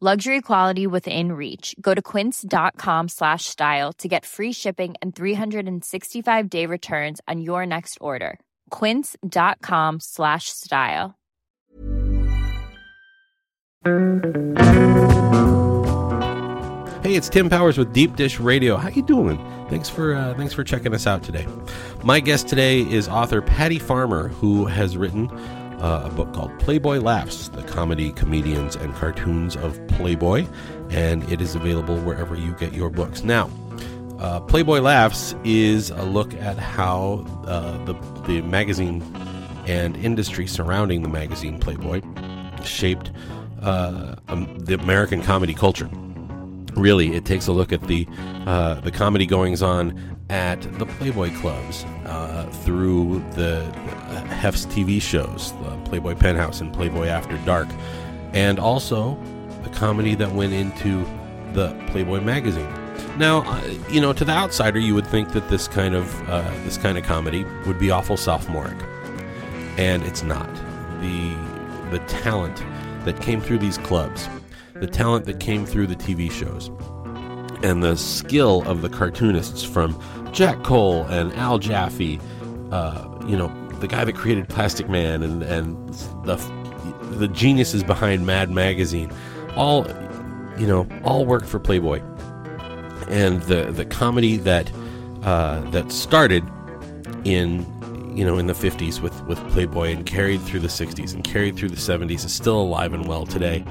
Luxury quality within reach. Go to quince.com slash style to get free shipping and 365 day returns on your next order. Quince.com slash style. Hey, it's Tim Powers with Deep Dish Radio. How you doing? Thanks for uh, thanks for checking us out today. My guest today is author Patty Farmer, who has written uh, a book called Playboy Laughs: The Comedy, Comedians, and Cartoons of Playboy, and it is available wherever you get your books. Now, uh, Playboy Laughs is a look at how uh, the the magazine and industry surrounding the magazine Playboy shaped uh, um, the American comedy culture really it takes a look at the uh, the comedy goings on at the Playboy clubs uh, through the uh, Hef's TV shows, the Playboy Penthouse and Playboy After Dark, and also the comedy that went into the Playboy magazine. Now, uh, you know, to the outsider, you would think that this kind of uh, this kind of comedy would be awful sophomoric, and it's not. the The talent that came through these clubs the talent that came through the TV shows, and the skill of the cartoonists from Jack Cole and Al Jaffee, uh, you know, the guy that created Plastic Man and, and the, the geniuses behind Mad Magazine, all, you know, all worked for Playboy. And the, the comedy that, uh, that started in you know in the 50s with with Playboy and carried through the 60s and carried through the 70s is still alive and well today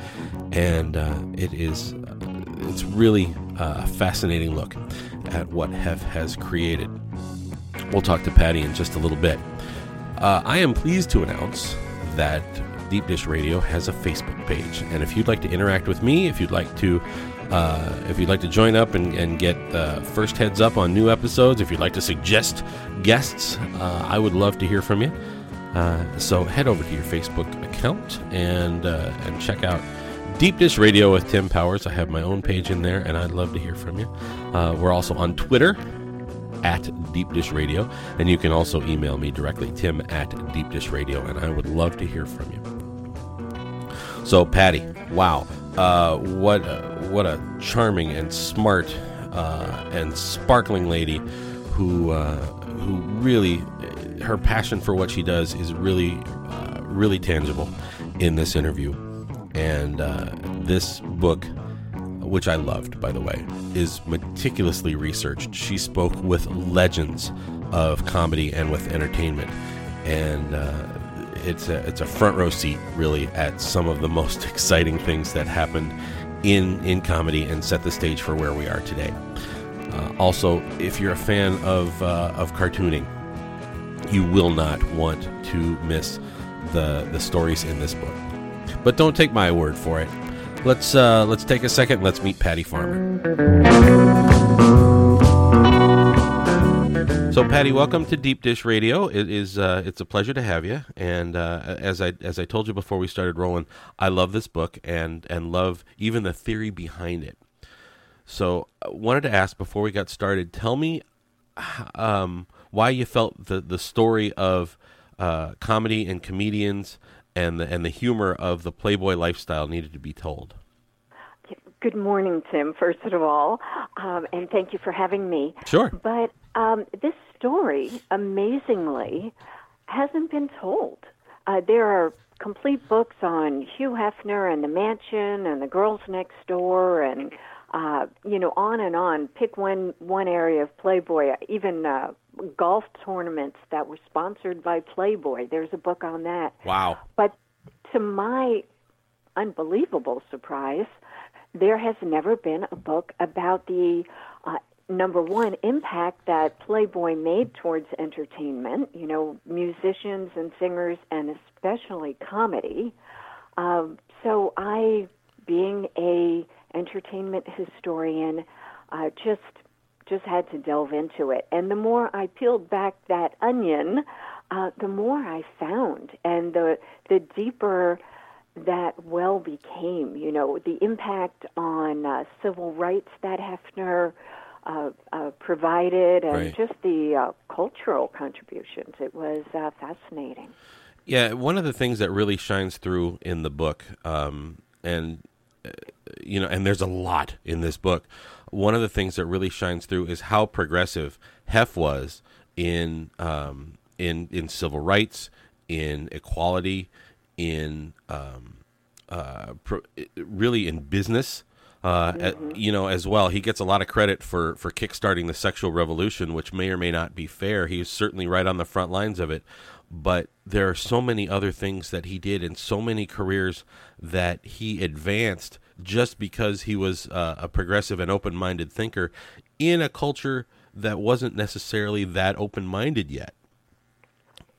and uh, it is it's really uh, a fascinating look at what Hef has created. We'll talk to Patty in just a little bit. Uh, I am pleased to announce that Deep Dish Radio has a Facebook page, and if you'd like to interact with me, if you'd like to uh, if you'd like to join up and, and get uh, first heads up on new episodes, if you'd like to suggest guests, uh, I would love to hear from you. Uh, so head over to your Facebook account and uh, and check out Deep Dish Radio with Tim Powers. I have my own page in there, and I'd love to hear from you. Uh, we're also on Twitter at Deep Dish Radio, and you can also email me directly, Tim at Deep Dish Radio, and I would love to hear from you. So, Patty, wow, uh, what a, what a charming and smart uh, and sparkling lady who uh, who really her passion for what she does is really uh, really tangible in this interview. And uh, this book, which I loved, by the way, is meticulously researched. She spoke with legends of comedy and with entertainment, and uh, it's a it's a front row seat, really, at some of the most exciting things that happened in in comedy and set the stage for where we are today. Uh, also, if you're a fan of uh, of cartooning, you will not want to miss the the stories in this book. But don't take my word for it. Let's uh, let's take a second. Let's meet Patty Farmer. So, Patty, welcome to Deep Dish Radio. It is uh, it's a pleasure to have you. And uh, as I as I told you before we started rolling, I love this book and and love even the theory behind it. So, I wanted to ask before we got started. Tell me um, why you felt the the story of uh, comedy and comedians and the and the humor of the Playboy lifestyle needed to be told. Good morning, Tim. First of all, um, and thank you for having me. Sure. But um, this story, amazingly, hasn't been told. Uh, there are complete books on Hugh Hefner and the Mansion and the Girls Next Door and uh, you know, on and on. Pick one one area of Playboy, even uh, golf tournaments that were sponsored by Playboy. There's a book on that. Wow. But to my unbelievable surprise, there has never been a book about the uh, number one impact that Playboy made towards entertainment. You know, musicians and singers, and especially comedy. Um, so I, being a entertainment historian, uh, just just had to delve into it. And the more I peeled back that onion, uh, the more I found, and the the deeper that well became. You know, the impact on uh, civil rights that Hefner uh, uh, provided, and Right. just the uh, cultural contributions. It was uh, fascinating. Yeah, one of the things that really shines through in the book, um, and uh, you know, and there's a lot in this book. One of the things that really shines through is how progressive Hef was in um, in in civil rights, in equality, in um, uh, pro- really in business. Uh, a- you know, as well, he gets a lot of credit for for kickstarting the sexual revolution, which may or may not be fair. He was certainly right on the front lines of it, but there are so many other things that he did and so many careers that he advanced just because he was uh, a progressive and open-minded thinker in a culture that wasn't necessarily that open-minded yet.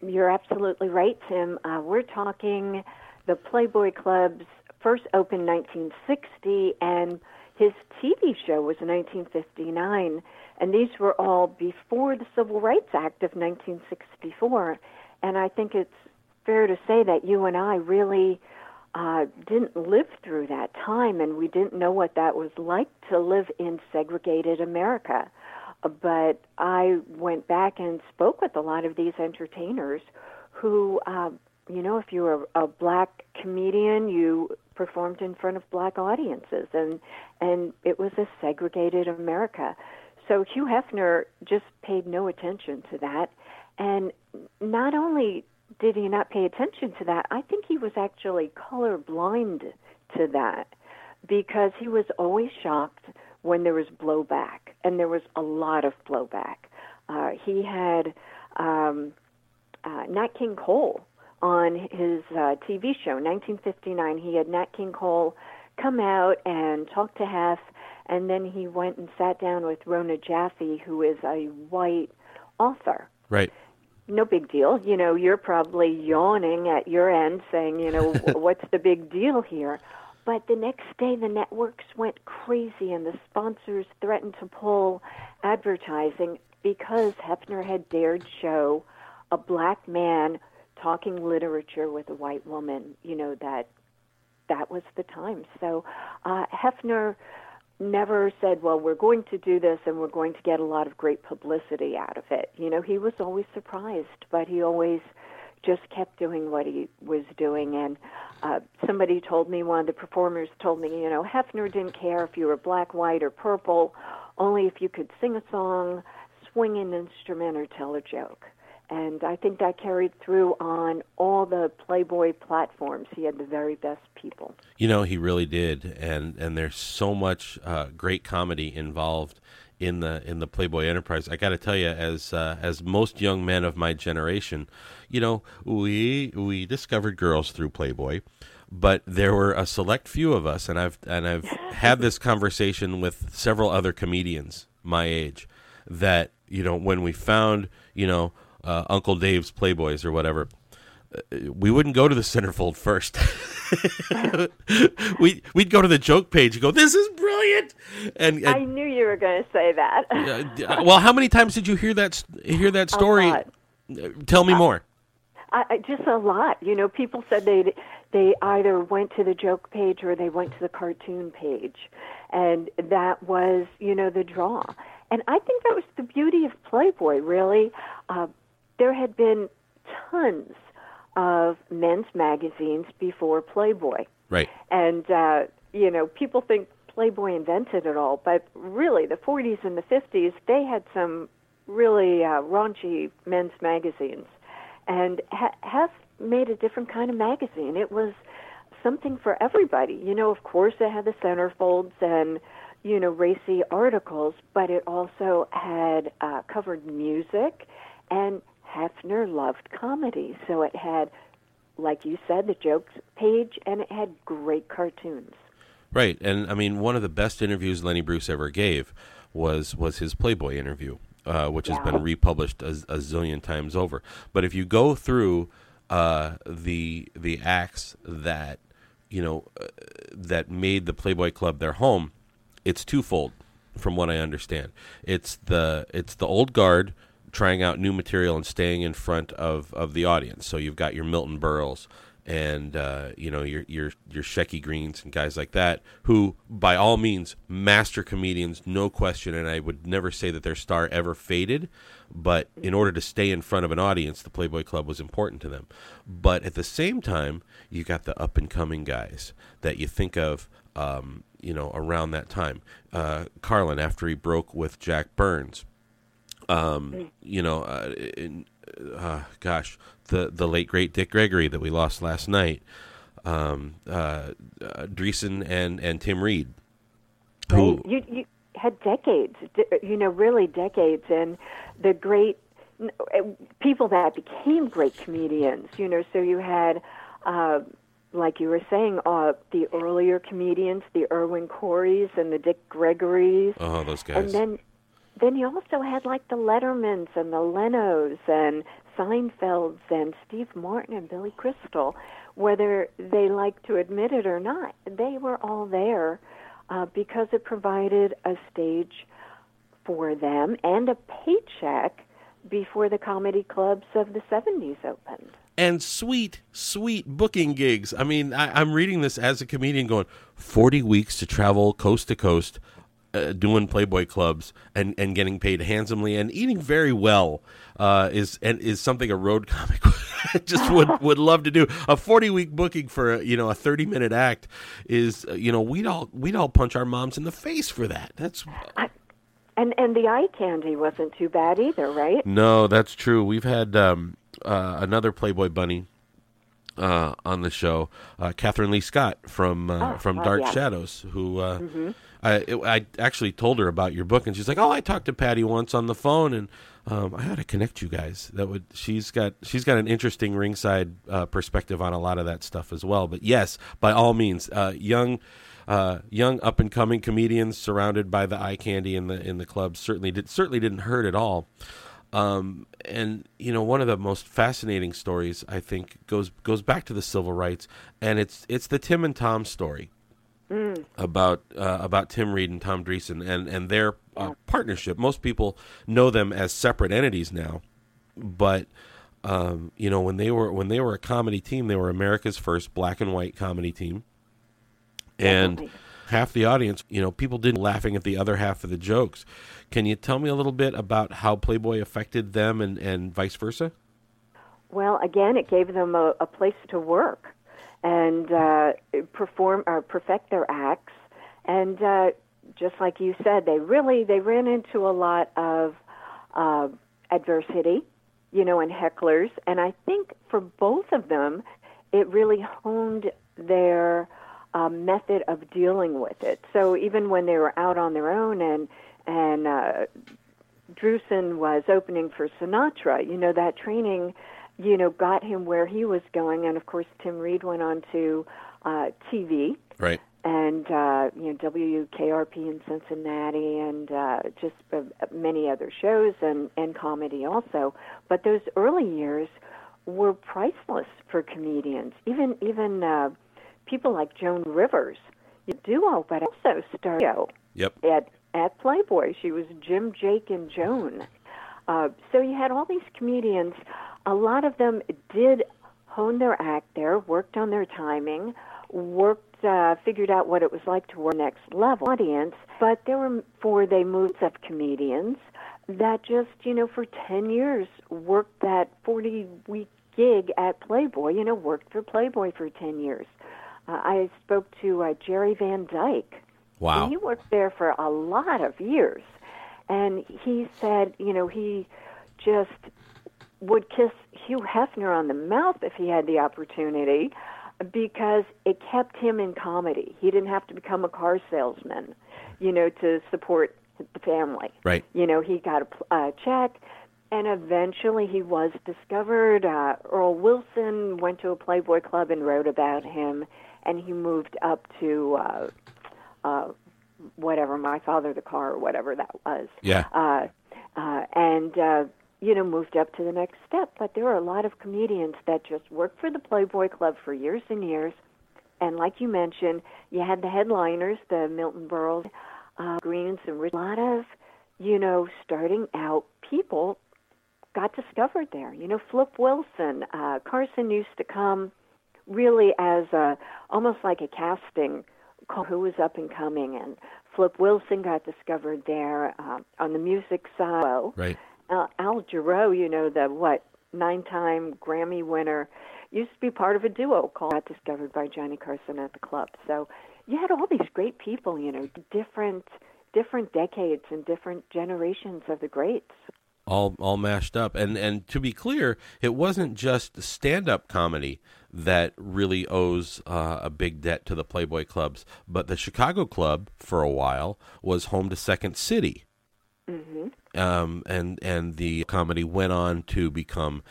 You're absolutely right, Tim. Uh, we're talking the Playboy Club's first opened 1960, and his TV show was 1959. And these were all before the Civil Rights Act of 1964. And I think it's fair to say that you and I really uh, didn't live through that time, and we didn't know what that was like to live in segregated America. But I went back and spoke with a lot of these entertainers who, uh, you know, if you were a black comedian, you performed in front of black audiences, and and it was a segregated America. So Hugh Hefner just paid no attention to that, and not only did he not pay attention to that, I think he was actually colorblind to that because he was always shocked when there was blowback, and there was a lot of blowback. Uh, he had um, uh, Nat King Cole on his uh, TV show, 1959. He had Nat King Cole come out and talk to Hef, and then he went and sat down with Rona Jaffe, who is a white author Right. No big deal. You know, you're probably yawning at your end saying, you know, what's the big deal here? But the next day, the networks went crazy and the sponsors threatened to pull advertising because Hefner had dared show a black man talking literature with a white woman. You know, that that was the time. So uh, Hefner never said, well, we're going to do this and we're going to get a lot of great publicity out of it. You know, he was always surprised, but he always just kept doing what he was doing. And uh, somebody told me, one of the performers told me, you know, Hefner didn't care if you were black, white, or purple, only if you could sing a song, swing an instrument, or tell a joke. And I think that carried through on all the Playboy platforms. He had the very best people. You know, he really did, and and there's so much uh, great comedy involved in the in the Playboy enterprise. I got to tell you, as uh, as most young men of my generation, you know, we we discovered girls through Playboy, but there were a select few of us, and I've and I've had this conversation with several other comedians my age, that you know when we found you know uh, Uncle Dave's Playboys or whatever. uh, We wouldn't go to the centerfold first. we we'd go to the joke page and go, "This is brilliant!" And, I knew you were going to say that. uh, uh, well, how many times did you hear that hear that story? Uh, Tell me more. I, I, just a lot. You know, people said they they either went to the joke page or they went to the cartoon page, and that was you know the draw. And I think that was the beauty of Playboy. Really, uh, there had been tons of men's magazines before Playboy. Right. And, uh, you know, people think Playboy invented it all, but really, the 40s and the 50s, they had some really uh, raunchy men's magazines. And ha- made a different kind of magazine. It was something for everybody. You know, of course, it had the centerfolds and, you know, racy articles, but it also had uh, covered music, and Hefner loved comedy, so it had, like you said, the jokes page, and it had great cartoons. Right, and I mean, one of the best interviews Lenny Bruce ever gave was was his Playboy interview, uh, which has been republished a, a, zillion times over. But if you go through uh, the the acts that you know uh, that made the Playboy Club their home, it's twofold, from what I understand. It's the it's the old guard trying out new material and staying in front of, of the audience. So you've got your Milton Berles and uh, you know your your your Shecky Greens and guys like that, who by all means master comedians, no question. And I would never say that their star ever faded, but in order to stay in front of an audience, the Playboy Club was important to them. But at the same time, you got the up and coming guys that you think of. Um, you know, around that time, uh, Carlin after he broke with Jack Burns, um, you know, uh, in, uh, gosh, the the late great Dick Gregory that we lost last night, um, uh, uh, Dreesen and and Tim Reid, who right. you, you had decades, you know, really decades, and the great uh, people that became great comedians, you know. So you had. Uh, like you were saying, uh, the earlier comedians, the Irwin Coreys and the Dick Gregorys. Oh, those guys. And then then you also had like the Lettermans and the Lenos and Seinfelds and Steve Martin and Billy Crystal, whether they like to admit it or not. They were all there uh, because it provided a stage for them and a paycheck before the comedy clubs of the 70s opened. And sweet, sweet booking gigs. I mean, I, I'm reading this as a comedian going, 40 weeks to travel coast to coast uh, doing Playboy clubs and, and getting paid handsomely and eating very well uh, is and is something a road comic just would would love to do. A forty week booking for a, you know a thirty minute act is uh, you know we'd all we'd all punch our moms in the face for that. That's. I, and and the eye candy wasn't too bad either, right? No, that's true. We've had um, uh, another Playboy bunny uh, on the show, uh, Kathryn Leigh Scott from uh, oh, from Dark yeah. Shadows, who uh, mm-hmm. I, it, I actually told her about your book, and she's like, "Oh, I talked to Patty once on the phone, and um, I got to connect you guys. That would she's got she's got an interesting ringside uh, perspective on a lot of that stuff as well. But yes, by all means, uh, young." Uh, young up and coming comedians surrounded by the eye candy in the in the club certainly did certainly didn't hurt at all. Um, and you know, one of the most fascinating stories I think goes goes back to the civil rights, and it's it's the Tim and Tom story. Mm. About uh, about Tim Reid and Tom Dreesen and and their uh, partnership. Most people know them as separate entities now, but um, you know when they were when they were a comedy team, they were America's first black and white comedy team, and half the audience, you know, people didn't laughing at the other half of the jokes. Can you tell me a little bit about how Playboy affected them and and vice versa? Well, again, it gave them a, a place to work and uh, perform or perfect their acts. And uh, just like you said, they really they ran into a lot of uh, adversity, you know, and hecklers. And I think for both of them, it really honed their uh, method of dealing with it. So even when they were out on their own and and uh, Dreesen was opening for Sinatra, you know, that training you know, got him where he was going. And of course, Tim Reid went on to uh, TV. Right. And, uh, you know, WKRP in Cincinnati and uh, just uh, many other shows and, and comedy also. But those early years were priceless for comedians. Even, even uh, people like Joan Rivers, Do duo, but also started yep. at, at Playboy. She was Jim, Jake, and Joan. Uh, so you had all these comedians a lot of them did hone their act there, worked on their timing, worked, uh, figured out what it was like to work next level audience. But there were four they moved of comedians that just, you know, for 10 years worked that 40 week gig at Playboy, you know, worked for Playboy for 10 years. Uh, I spoke to uh, Jerry Van Dyke. Wow. And he worked there for a lot of years. And he said, you know, he just would kiss Hugh Hefner on the mouth if he had the opportunity because it kept him in comedy. He didn't have to become a car salesman. you know, to support the family. Right. You know, he got a uh, check, and eventually he was discovered. Uh, Earl Wilson went to a Playboy Club and wrote about him, and he moved up to uh, uh, whatever, My Father the Car, or whatever that was. Yeah. Uh, uh, and, uh, you know, moved up to the next step. But there are a lot of comedians that just worked for the Playboy Club for years and years. And like you mentioned, you had the headliners, the Milton Berles, uh, Greens, and a lot of, you know, starting out people got discovered there. You know, Flip Wilson, uh, Carson used to come really as a almost like a casting call who was up and coming, and Flip Wilson got discovered there uh, on the music side. Right. Al Jarreau, you know, the what nine-time Grammy winner, used to be part of a duo called got discovered by Johnny Carson at the club. So you had all these great people, you know, different different decades and different generations of the greats. all all mashed up. And and to be clear, it wasn't just stand up comedy that really owes uh, a big debt to the Playboy clubs, but the Chicago Club for a while was home to Second City. Um, and and the comedy went on to become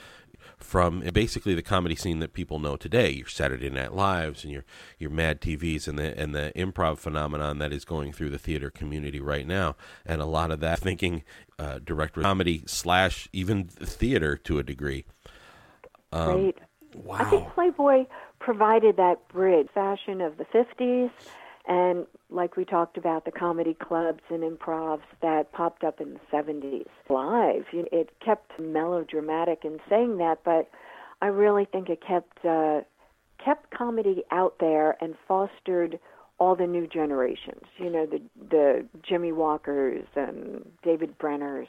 from basically the comedy scene that people know today. Your Saturday Night Lives and your your Mad TVs and the and the improv phenomenon that is going through the theater community right now. And a lot of that thinking uh, direct comedy slash even theater to a degree. Great. Wow. I think Playboy provided that bridge fashion of the 50s and like we talked about the comedy clubs and improvs that popped up in the 70s live it kept melodramatic in saying that but I really think it kept uh, kept comedy out there and fostered all the new generations you know the the Jimmy Walkers and David Brenners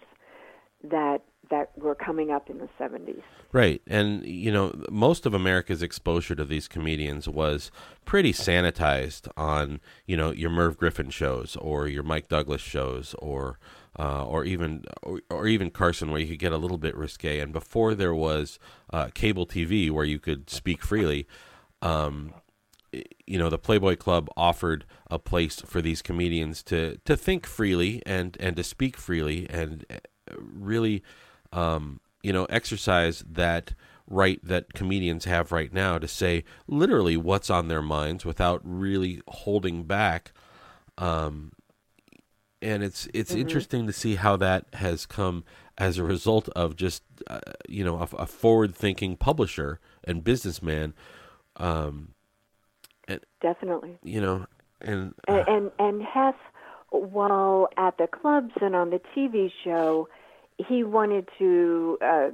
that that were coming up in the 70s Right. And, you know, most of America's exposure to these comedians was pretty sanitized on, you know, your Merv Griffin shows or your Mike Douglas shows or, uh, or even, or, or even Carson where you could get a little bit risque. And before there was uh, cable TV where you could speak freely, um, you know the Playboy Club offered a place for these comedians to to think freely and and to speak freely and uh, really um, you know exercise that right that comedians have right now to say literally what's on their minds without really holding back um, and it's it's interesting to see how that has come as a result of just uh, you know a, a forward thinking publisher and businessman um, definitely. you know, and and and, and Hef, while at the clubs and on the TV show, he wanted to uh,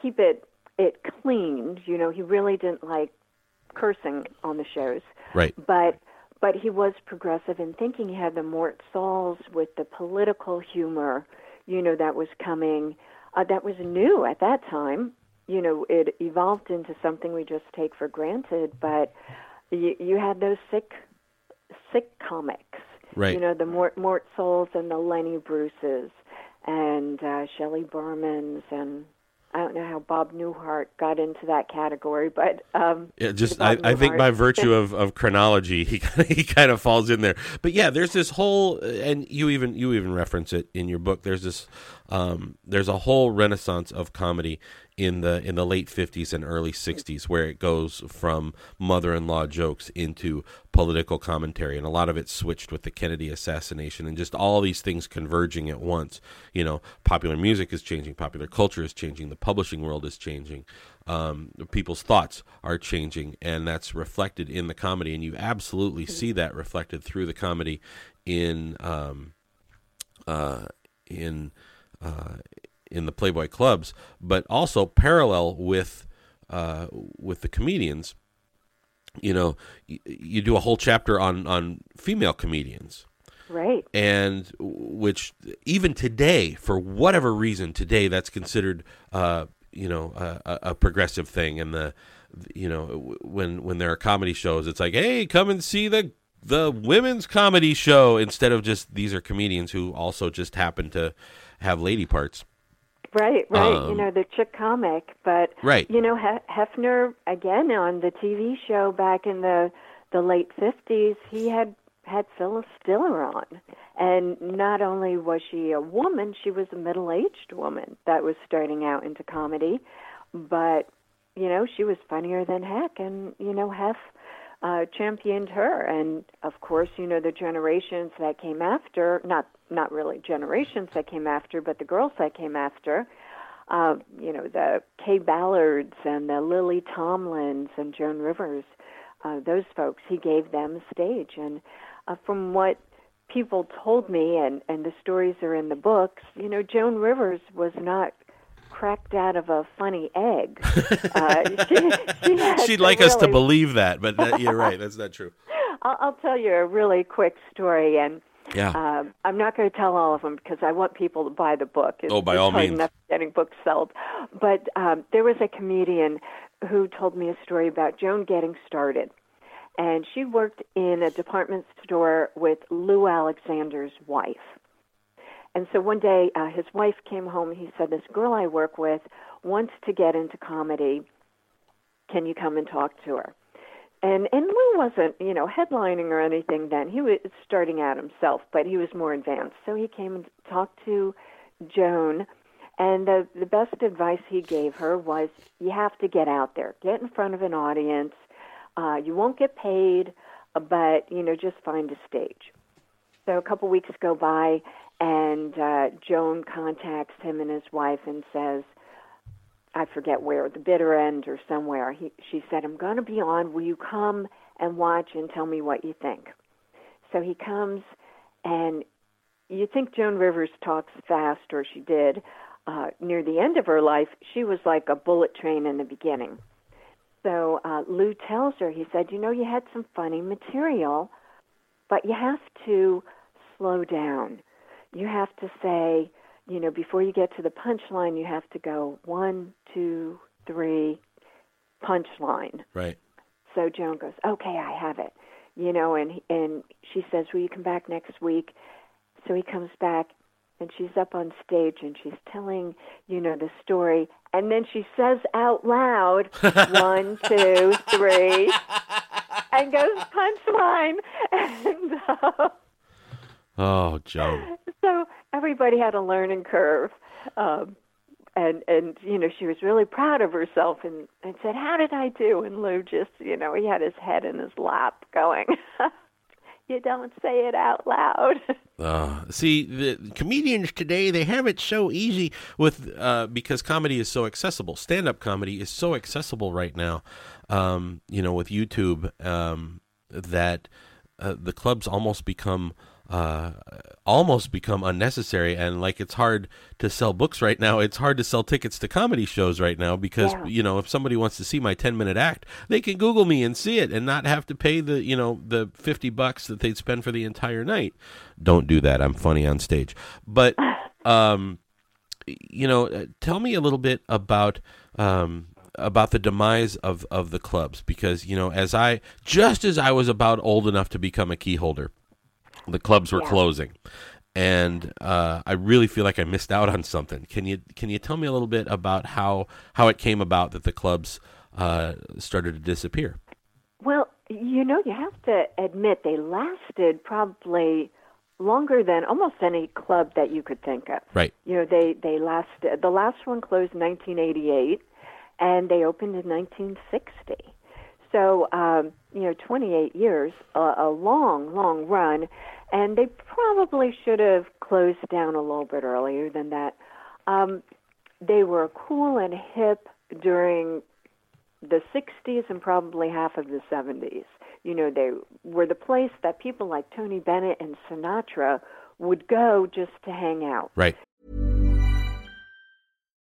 keep it it clean. You know, he really didn't like cursing on the shows, right, but but he was progressive in thinking. He had the Mort Sahls with the political humor, you know, that was coming. Uh, that was new at that time. You know, it evolved into something we just take for granted, but you, you had those sick sick comics. Right. You know, the Mort, Mort Sahls and the Lenny Bruces and uh, Shelley Bermans and I don't know how Bob Newhart got into that category, but um, Yeah, just I, I think by virtue of, of chronology, he he kind of falls in there. But yeah, there's this whole, and you even you even reference it in your book. There's this, um, there's a whole renaissance of comedy in the in the late 50s and early 60s where it goes from mother-in-law jokes into political commentary and a lot of it switched with the Kennedy assassination and just all these things converging at once. You know popular music is changing popular culture is changing the publishing world is changing um, people's thoughts are changing and that's reflected in the comedy and you absolutely see that reflected through the comedy in um, uh, in uh, in the Playboy clubs, but also parallel with uh, with the comedians. You know, y- you do a whole chapter on on female comedians, right. and which even today, for whatever reason, today that's considered uh, you know a, a- a progressive thing, and the you know when when there are comedy shows, it's like, hey, come and see the the women's comedy show instead of just these are comedians who also just happen to have lady parts. Right, right. Um, you know, the chick comic, but Right. you know, he- Hefner again on the TV show back in the the late fifties. He had had Phyllis Diller on. And not only was she a woman, she was a middle aged woman that was starting out into comedy. But, you know, she was funnier than heck. And, you know, Hef uh, championed her. And, of course, you know, the generations that came after, not, not really generations that came after, but the girls that came after, uh, you know, the Kaye Ballards and the Lily Tomlins and Joan Rivers, uh, those folks, he gave them stage. And uh, from what people told me, and, and the stories are in the books, you know, Joan Rivers was not cracked out of a funny egg. Uh, she, she would like really... us to believe that, but that, you're right. That's not true. I'll, I'll, tell you a really quick story, and yeah. Uh, I'm not going to tell all of them because I want people to buy the book. It's, oh, by all means. Enough getting books sold, but um, there was a comedian who told me a story about Joan getting started and she worked in a department store with Lou Alexander's wife. And so one day, uh, his wife came home. He said, "This girl I work with wants to get into comedy. Can you come and talk to her?" And and Lou wasn't, you know, headlining or anything then. He was starting out himself, but he was more advanced. So he came and talked to Joan. And the the best advice he gave her was, "You have to get out there, get in front of an audience." Uh, you won't get paid, but you know, just find a stage. So a couple weeks go by, and uh, Joan contacts him and his wife and says, I forget where, the bitter end or somewhere. He, she said, I'm going to be on. Will you come and watch and tell me what you think? So he comes, and you think Joan Rivers talks fast, or she did. Uh, near the end of her life, she was like a bullet train in the beginning. So uh, Lou tells her, he said, You know, you had some funny material, but you have to slow down. You have to say, you know, before you get to the punchline, you have to go one, two, three, punchline. Right. So Joan goes, Okay, I have it. You know, and and she says, Will you come back next week? So he comes back and she's up on stage and she's telling, you know, the story. And then she says out loud, one, two, three, and goes punchline. And, uh, oh, Joan. So everybody had a learning curve. Um, and and you know she was really proud of herself and and said how did i do and lou just you know he had his head in his lap going you don't say it out loud. uh, see, the comedians today they have it so easy with uh, because comedy is so accessible. Stand up comedy is so accessible right now. Um, you know, with YouTube, um, that uh, the clubs almost become uh, almost become unnecessary. And like it's hard to sell books right now. It's hard to sell tickets to comedy shows right now because yeah. you know if somebody wants to see my 10 minute act they can google me and see it and not have to pay the you know the 50 bucks that they'd spend for the entire night. Don't do that. I'm funny on stage. But um you know uh, tell me a little bit about um about the demise of, of the clubs because you know as I just as I was about old enough to become a key holder the clubs were yeah. closing, and uh, I really feel like I missed out on something. Can you can you tell me a little bit about how how it came about that the clubs uh, started to disappear? Well, you know, you have to admit they lasted probably longer than almost any club that you could think of. Right. You know, they they lasted. The last one closed in 1988, and they opened in 1960. So, um, you know, 28 years, a, a long, long run, and they probably should have closed down a little bit earlier than that. Um, they were cool and hip during the 60s and probably half of the 70s. You know, they were the place that people like Tony Bennett and Sinatra would go just to hang out. Right.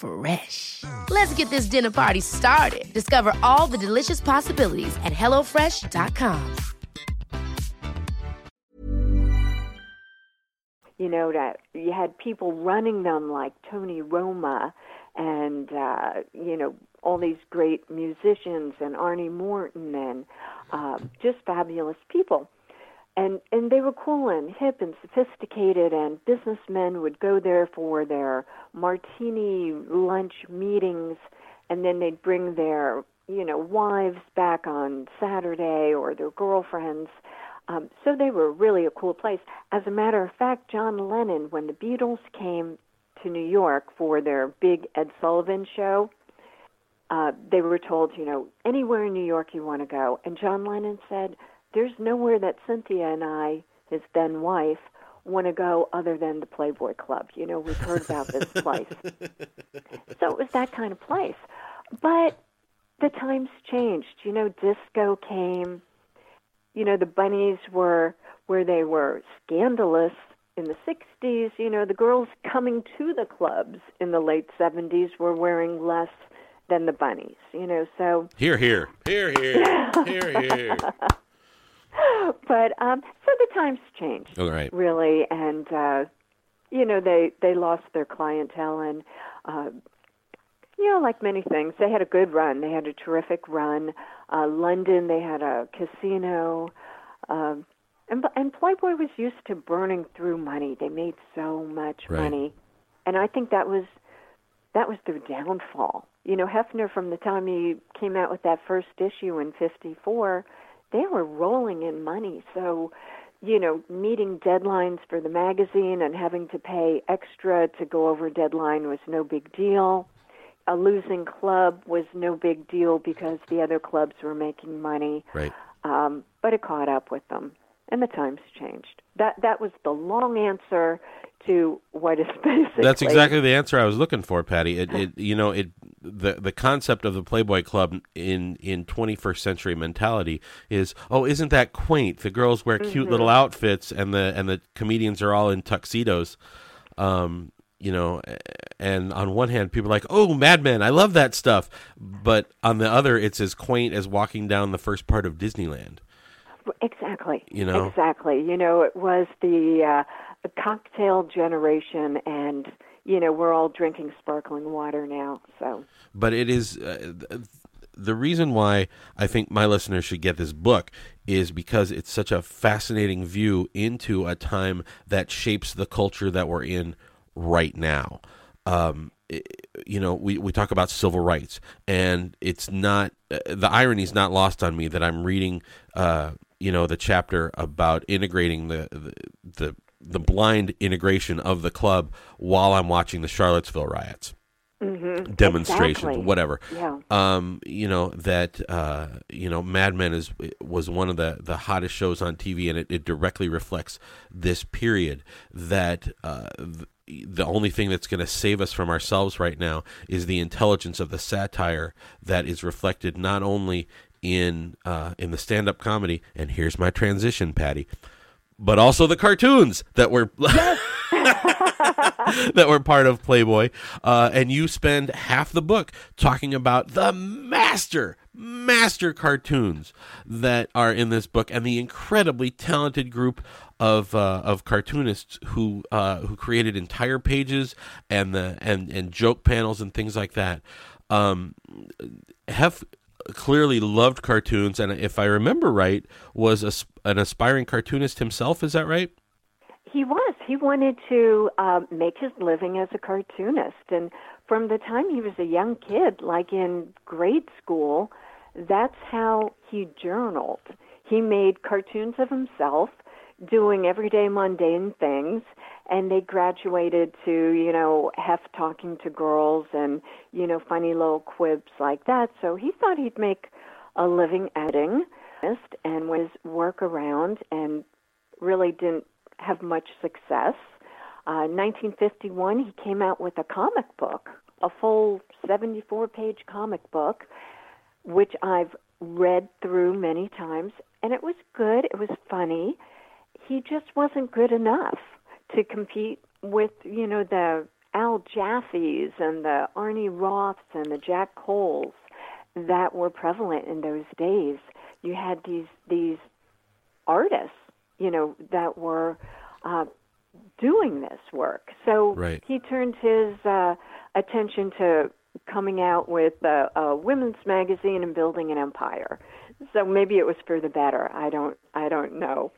Fresh. Let's get this dinner party started. Discover all the delicious possibilities at hellofresh.com. You know that you had people running them like Tony Roma, and uh, you know all these great musicians and Arnie Morton and uh, just fabulous people. And and they were cool and hip and sophisticated, and businessmen would go there for their martini lunch meetings, and then they'd bring their you know wives back on Saturday or their girlfriends. Um, so they were really a cool place. As a matter of fact, John Lennon, when the Beatles came to New York for their big Ed Sullivan show, uh, they were told, you know, anywhere in New York you want to go. And John Lennon said, there's nowhere that Cynthia and I, his then wife, want to go other than the Playboy Club. You know, we've heard about this place. so it was that kind of place. But the times changed. You know, disco came. You know, the bunnies were where they were scandalous in the 60s. You know, the girls coming to the clubs in the late 70s were wearing less than the bunnies. You know, so Here, here, here, here, here, here. but um, so the times changed, All right. really, and uh, you know they they lost their clientele, and uh, you know, like many things, they had a good run. They had a terrific run. Uh, London, they had a casino, um, and and Playboy was used to burning through money. They made so much Right. money, and I think that was that was their downfall. You know, Hefner, from the time he came out with that first issue in '54, they were rolling in money. So, you know, meeting deadlines for the magazine and having to pay extra to go over deadline was no big deal. A losing club was no big deal because the other clubs were making money. Right. Um, but it caught up with them, and the times changed. That that was the long answer to what is basically That's exactly the answer I was looking for, Patty. It, it you know, it the the concept of the Playboy Club in in 21st century mentality is, oh, isn't that quaint? The girls wear cute Mm-hmm. little outfits, and the and the comedians are all in tuxedos. Um, you know, and on one hand, people are like, oh, Mad Men, I love that stuff, but on the other, it's as quaint as walking down the first part of Disneyland. Exactly. You know? Exactly. You know, it was the uh, cocktail generation, and you know, we're all drinking sparkling water now. So but it is uh, the reason why I think my listeners should get this book is because it's such a fascinating view into a time that shapes the culture that we're in right now. Um, you know, we, we talk about civil rights, and it's not uh, the irony is not lost on me that I'm reading, uh, you know, the chapter about integrating the the, the the blind integration of the club while I'm watching the Charlottesville riots demonstrations, Exactly. whatever. Yeah. Um, you know that uh, you know Mad Men is was one of the the hottest shows on TV, and it, it directly reflects this period. That uh, th- the only thing that's going to save us from ourselves right now is the intelligence of the satire that is reflected not only in uh, in the stand up comedy. And here's my transition, Patty. But also the cartoons that were that were part of Playboy. Uh, and you spend half the book talking about the master, master cartoons that are in this book and the incredibly talented group of uh, of cartoonists who uh, who created entire pages and the and and joke panels and things like that. Um, Hef clearly loved cartoons, and if I remember right, was a, an aspiring cartoonist himself. Is that right? He was. He wanted to uh, make his living as a cartoonist. And from the time he was a young kid, like in grade school, that's how he journaled. He made cartoons of himself doing everyday mundane things. And they graduated to, you know, Hef talking to girls and, you know, funny little quibs like that. So he thought he'd make a living editing and was work around and really didn't have much success. Uh, 1951, he came out with a comic book, a full 74 page comic book, which I've read through many times, and it was good. It was funny. He just wasn't good enough to compete with, you know, the Al Jaffee's and the Arnie Roths and the Jack Coles that were prevalent in those days. You had these these artists, you know, that were uh, doing this work. So Right. he turned his uh, attention to coming out with a, a women's magazine and building an empire. So maybe it was for the better. I don't I don't know,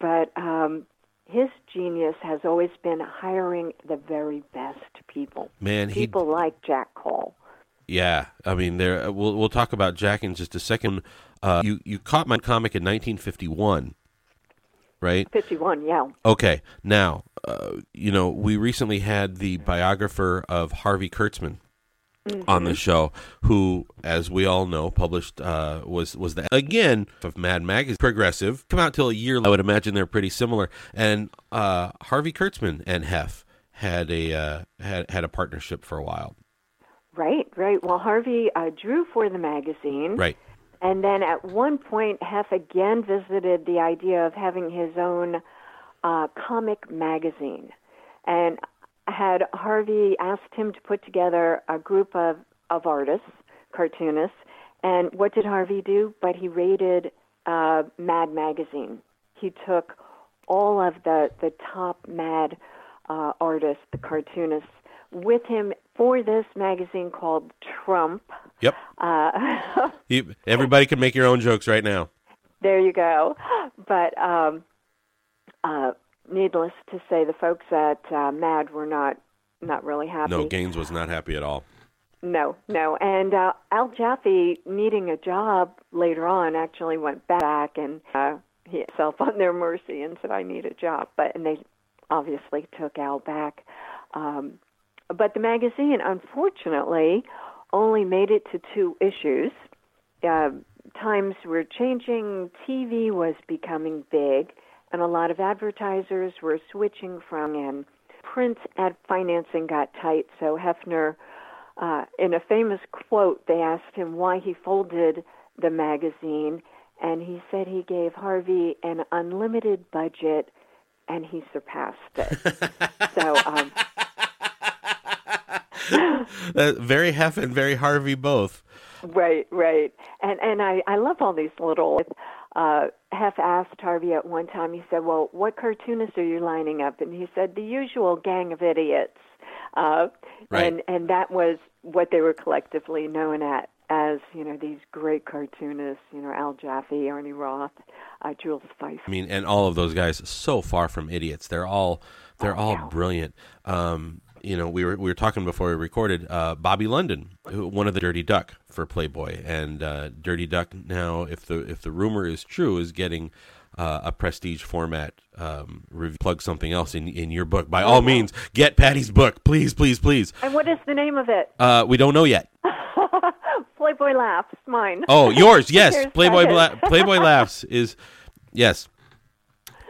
but um, his genius has always been hiring the very best people. Man, he people like Jack Cole. Yeah, I mean, there. We'll we'll talk about Jack in just a second. Uh, you you caught my comic in 1951, right? 51, yeah. Okay, now uh, you know we recently had the biographer of Harvey Kurtzman on the show, who, as we all know, published uh, was was the again of Mad Magazine, progressive. Come out till a year. I would imagine they're pretty similar. And uh, Harvey Kurtzman and Hef had a uh, had had a partnership for a while, Right, right. Well, Harvey uh, drew for the magazine. right? And then at one point, Hef again visited the idea of having his own uh, comic magazine. And had Harvey asked him to put together a group of, of artists, cartoonists. And what did Harvey do? But he raided uh, Mad Magazine. He took all of the, the top Mad uh, artists, the cartoonists, with him for this magazine called Trump. Yep. Uh, You, everybody can make your own jokes right now. There you go. But um, uh, needless to say, the folks at uh, Mad were not not really happy. No, Gaines was not happy at all. No, no. And uh, Al Jaffee, needing a job later on, actually went back and uh, he himself on their mercy and said, "I need a job." But and they obviously took Al back. Um, but the magazine, unfortunately, only made it to two issues. Uh, times were changing. TV was becoming big, and a lot of advertisers were switching from and print ad financing got tight. So Hefner, uh, in a famous quote, they asked him why he folded the magazine, and he said he gave Harvey an unlimited budget, and he surpassed it. so. Um, Uh, very Hef and very Harvey both. Right, right. And and I I love all these little uh Hef asked Harvey at one time, he said, Well, what cartoonists are you lining up? And he said, The usual gang of idiots. Uh Right. and and that was what they were collectively known at as, you know, these great cartoonists, you know, Al Jaffee, Arnie Roth, uh, Jules Feiffer. I mean, and all of those guys so far from idiots. They're all they're all brilliant. Um, you know, we were we were talking before we recorded. Uh, Bobby London, who, one of the Dirty Duck for Playboy, and uh, Dirty Duck now, if the if the rumor is true, is getting uh, a prestige format um, review. Plug something else in in your book. By all means, get Patty's book, please, please, please. And what is the name of it? Uh, we don't know yet. Playboy Laughs, mine. Oh, yours, yes. Playboy. Bla- Playboy laughs is yes,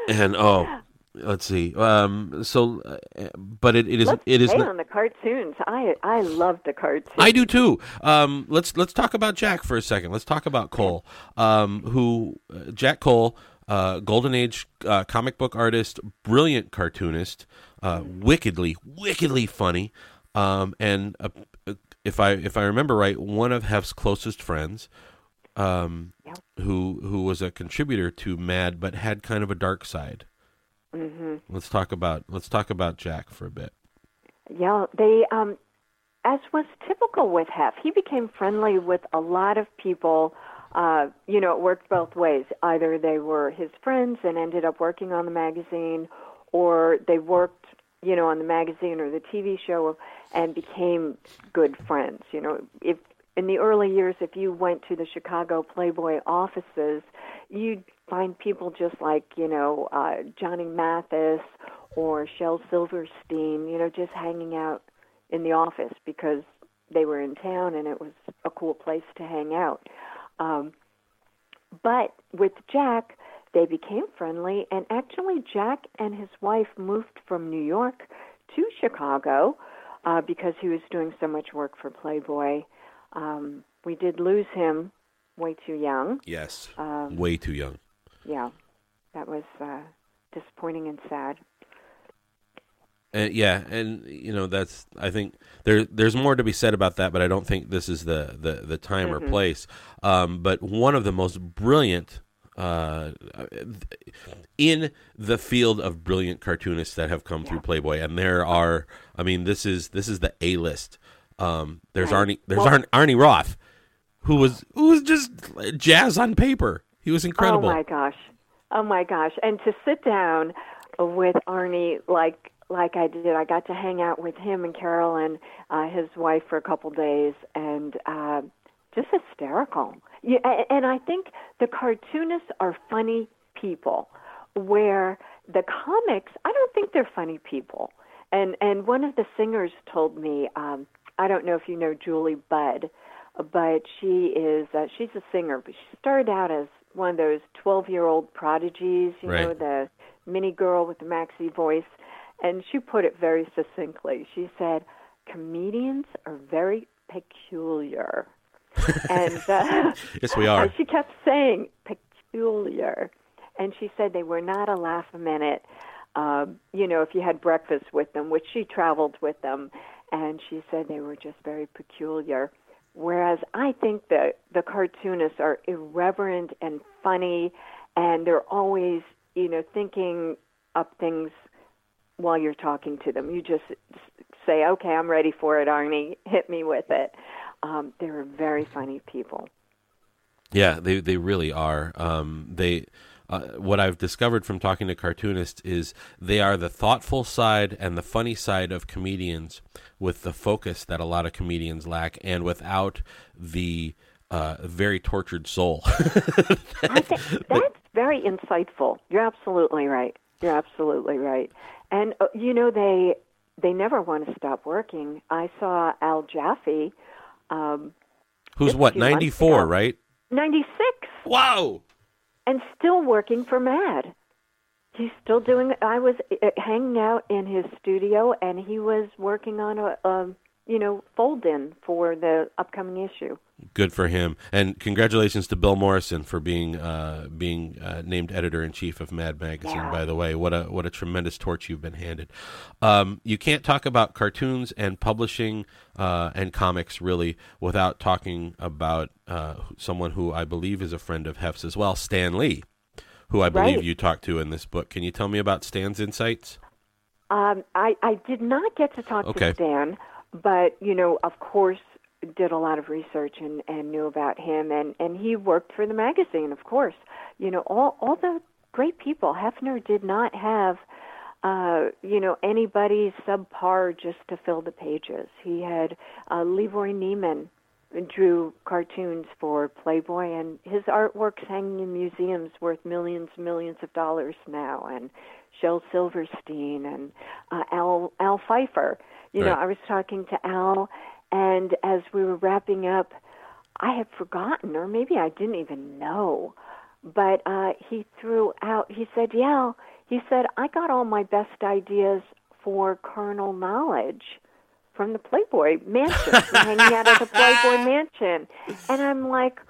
and oh, let's see. Um, so, uh, but it, it is Let's it is. Not, on the cartoons. I I love the cartoons. I do too. Um, let's let's talk about Jack for a second. Let's talk about Cole, um, who uh, Jack Cole, uh, golden age uh, comic book artist, brilliant cartoonist, uh, wickedly wickedly funny, um, and if I if I remember right, one of Hef's closest friends. Um, who who was a contributor to Mad, but had kind of a dark side. Hmm Let's talk about let's talk about Jack for a bit. Yeah, they um as was typical with Hef, he became friendly with a lot of people. Uh, you know, it worked both ways. Either they were his friends and ended up working on the magazine, or they worked, you know, on the magazine or the TV show and became good friends. You know, if in the early years, if you went to the Chicago Playboy offices, you'd find people just like, you know, uh, Johnny Mathis or Shel Silverstein, you know, just hanging out in the office because they were in town and it was a cool place to hang out. Um, but with Jack, they became friendly, and actually, Jack and his wife moved from New York to Chicago uh, because he was doing so much work for Playboy. Um, we did lose him way too young. Yes, Um, way too young. Yeah, that was uh, disappointing and sad. Uh, yeah, and you know that's I think there there's more to be said about that, but I don't think this is the the, the time or Mhm. place. Um, but one of the most brilliant uh, in the field of brilliant cartoonists that have come through Playboy, and there are I mean this is this is the A list. Um, there's Right. Arnie there's Well- Arnie, Arnie Roth, who was who was just jazz on paper. He was incredible. Oh my gosh. Oh my gosh. And to sit down with Arnie like like I did, I got to hang out with him and Carol and uh, his wife for a couple days and uh, just hysterical. Yeah, and I think the cartoonists are funny people where the comics, I don't think they're funny people. And and one of the singers told me, um, I don't know if you know Julie Budd, but she is uh, she's a singer, but she started out as one of those 12-year-old prodigies, you know, the mini girl with the maxi voice, and she put it very succinctly. She said, "Comedians are very peculiar." and uh, Yes, we are. and she kept saying peculiar, and she said they were not a laugh a minute. Um, you know, if you had breakfast with them, which she traveled with them, and she said they were just very peculiar. Whereas I think that the cartoonists are irreverent and funny, and they're always, you know, thinking up things while you're talking to them. You just say, "Okay, I'm ready for it, Arnie. Hit me with it." Um, they're very funny people. Yeah, they they really are. Um, they uh, what I've discovered from talking to cartoonists is they are the thoughtful side and the funny side of comedians, with the focus that a lot of comedians lack, and without the uh, very tortured soul. I think that's very insightful. You're absolutely right. You're absolutely right. And uh, you know they they never want to stop working. I saw Al Jaffee. Um, Who's what ninety four, right? Ninety six. Wow. And still working for Mad. He's still doing. I was uh, hanging out in his studio, and he was working on a, um, you know, fold-in for the upcoming issue. Good for him, and congratulations to Bill Morrison for being uh, being uh, named editor in chief of Mad Magazine. Yeah. By the way, what a what a tremendous torch you've been handed. Um, you can't talk about cartoons and publishing uh, and comics really without talking about uh, someone who I believe is a friend of Hef's as well, Stan Lee, who I believe Right. you talked to in this book. Can you tell me about Stan's insights? Um, I, I did not get to talk Okay. to Stan, but you know, of course, did a lot of research and, and knew about him, and, and he worked for the magazine, of course. You know, all all the great people. Hefner did not have, uh, you know, anybody subpar just to fill the pages. He had uh, Leroy Neiman drew cartoons for Playboy, and his artwork's hanging in museums worth millions millions of dollars now. And Shel Silverstein and uh, Al Al Feiffer. You know, I was talking to Al, and as we were wrapping up, I had forgotten, or maybe I didn't even know, but uh, he threw out. He said, "Yeah," he said, "I got all my best ideas for Carnal Knowledge." From the Playboy Mansion, hanging out at the Playboy Mansion, and I'm like,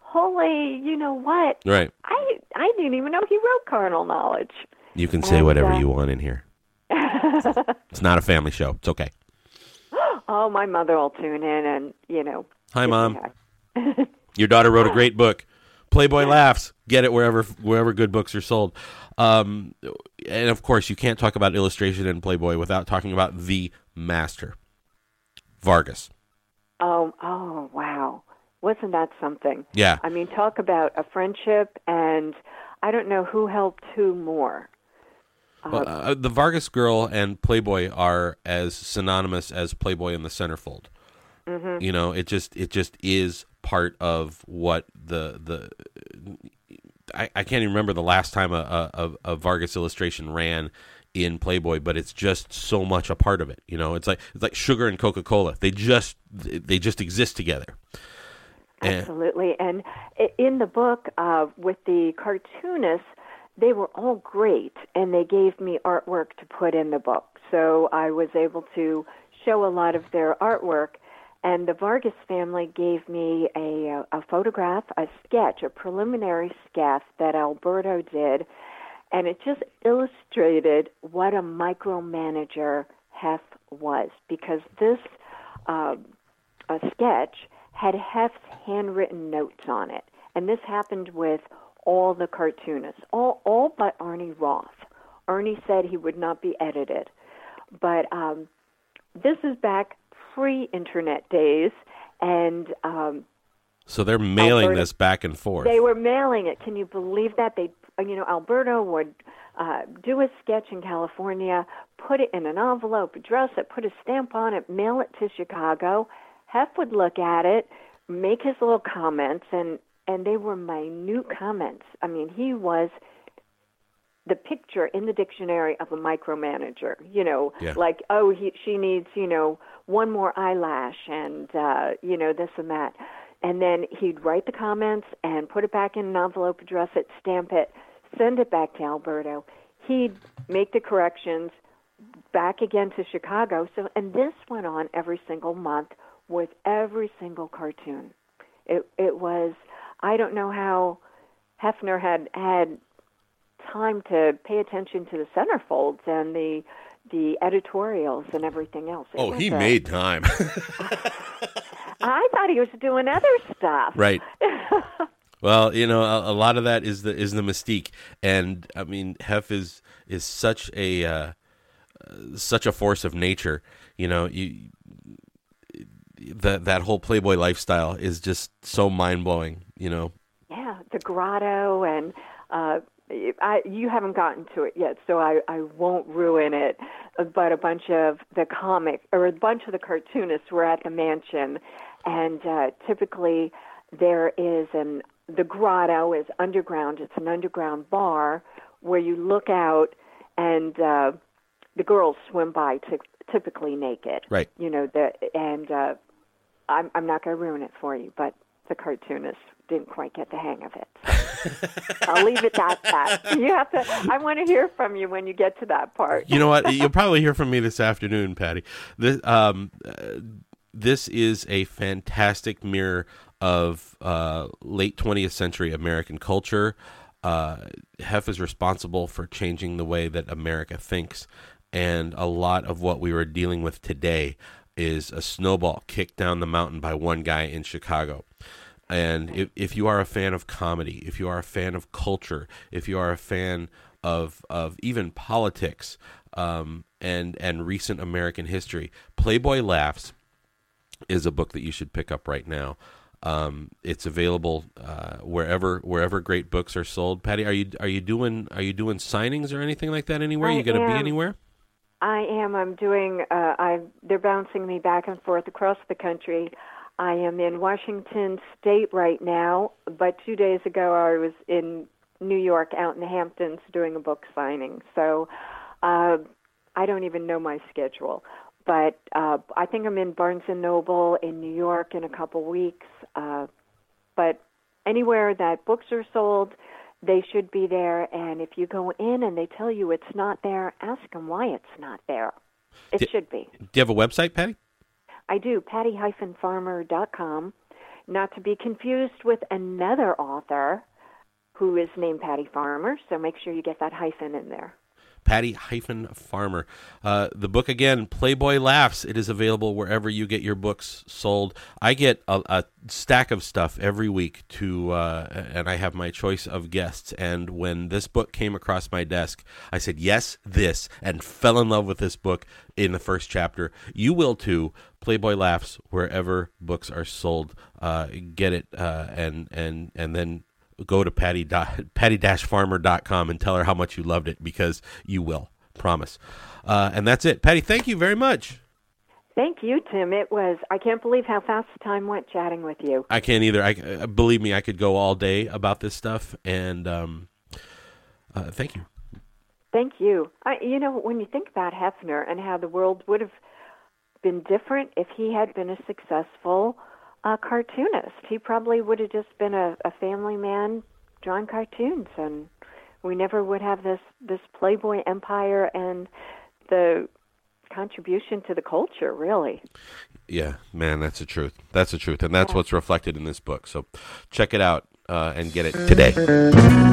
"Holy, you know what? Right. I I didn't even know he wrote Carnal Knowledge." You can say And, whatever uh, you want in here. It's not a family show. It's okay. Oh, my mother will tune in, and you know. Hi, mom. Your daughter wrote a great book. Playboy laughs. Get it wherever wherever good books are sold. Um, and of course, you can't talk about illustration in Playboy without talking about the master, Vargas. Oh, oh, wow! Wasn't that something? Yeah. I mean, talk about a friendship, and I don't know who helped who more. Well, uh, the Vargas girl and Playboy are as synonymous as Playboy and the Centerfold. Mhm. You know, it just it just is part of what the the. I, I can't even remember the last time a, a, a Vargas illustration ran in Playboy, but it's just so much a part of it. You know, it's like it's like sugar and Coca Cola. They just they just exist together. Absolutely. And i- in the book, uh, with the cartoonists, they were all great, and they gave me artwork to put in the book. So I was able to show a lot of their artwork. And the Vargas family gave me a, a photograph, a sketch, a preliminary sketch that Alberto did, and it just illustrated what a micromanager Hef was because this uh, a sketch had Hef's handwritten notes on it, and this happened with all the cartoonists, all all but Arnie Roth. Arnie said he would not be edited, but um, this is back pre-internet days, and um, so they're mailing Alberto, this back and forth. They were mailing it. Can you believe that? They, you know, Alberto would uh, do a sketch in California, put it in an envelope, address it, put a stamp on it, mail it to Chicago. Hef would look at it, make his little comments, and and they were minute comments. I mean, he was the picture in the dictionary of a micromanager. You know, Yeah. like oh, he she needs you know one more eyelash and uh, you know this and that. And then he'd write the comments and put it back in an envelope, address it, stamp it, send it back to Alberto. He'd make the corrections back again to Chicago. So, and this went on every single month with every single cartoon. It it was. I don't know how Hefner had had time to pay attention to the centerfolds and the the editorials and everything else. It oh, he a- made time. I thought he was doing other stuff. right. Well, you know, a, a lot of that is the is the mystique, and I mean, Hef is is such a uh, such a force of nature. You know, you that that whole Playboy lifestyle is just so mind blowing. You know, Yeah, the grotto and uh I, you haven't gotten to it yet, so I, I won't ruin it. But a bunch of the comic or a bunch of the cartoonists were at the mansion, and uh, typically there is an the grotto is underground. It's an underground bar where you look out, and uh, the girls swim by, ty- typically naked. Right. You know the and uh, I'm I'm not going to ruin it for you, but the cartoonist didn't quite get the hang of it. I'll leave it at that. You have to. I want to hear from you when you get to that part. you know what? You'll probably hear from me this afternoon, Patty. This um, uh, this is a fantastic mirror of uh, late 20th century American culture. Uh, Hef is responsible for changing the way that America thinks, and a lot of what we were dealing with today is a snowball kicked down the mountain by one guy in Chicago. And if, if you are a fan of comedy, if you are a fan of culture, if you are a fan of of even politics um, and and recent American history, Playboy Laughs is a book that you should pick up right now. Um, it's available uh, wherever wherever great books are sold. Patty, are you are you doing are you doing signings or anything like that anywhere? I you going to be anywhere? I am. I'm doing. Uh, I. They're bouncing me back and forth across the country. I am in Washington State right now, but two days ago I was in New York, out in the Hamptons, doing a book signing. So uh, I don't even know my schedule, but uh, I think I'm in Barnes and Noble in New York in a couple weeks. Uh, but anywhere that books are sold, they should be there. And if you go in and they tell you it's not there, ask them why it's not there. It Di- should be. Do you have a website, Patty? I do, patty-farmer.com. Not to be confused with another author who is named Patty Farmer, so make sure you get that hyphen in there. Patty hyphen Farmer. Uh, the book again, Playboy Laughs. It is available wherever you get your books sold. I get a, a stack of stuff every week to, uh, and I have my choice of guests. And when this book came across my desk, I said yes, this, and fell in love with this book in the first chapter. You will too. Playboy Laughs wherever books are sold. Uh, get it, uh, and and and then go to patty dot, patty-farmer.com and tell her how much you loved it because you will promise uh, and that's it patty thank you very much Thank you, Tim. It was, I can't believe how fast the time went chatting with you. i can't either i uh, believe me i could go all day about this stuff and um, uh, thank you Thank you. I, you know, when you think about Hefner and how the world would have been different if he had been a successful uh, cartoonist, he probably would have just been a, a family man drawing cartoons and we never would have this this Playboy empire and the contribution to the culture, really. Yeah, man, that's the truth. That's the truth, and that's yeah. what's reflected in this book. So, check it out uh, and get it today.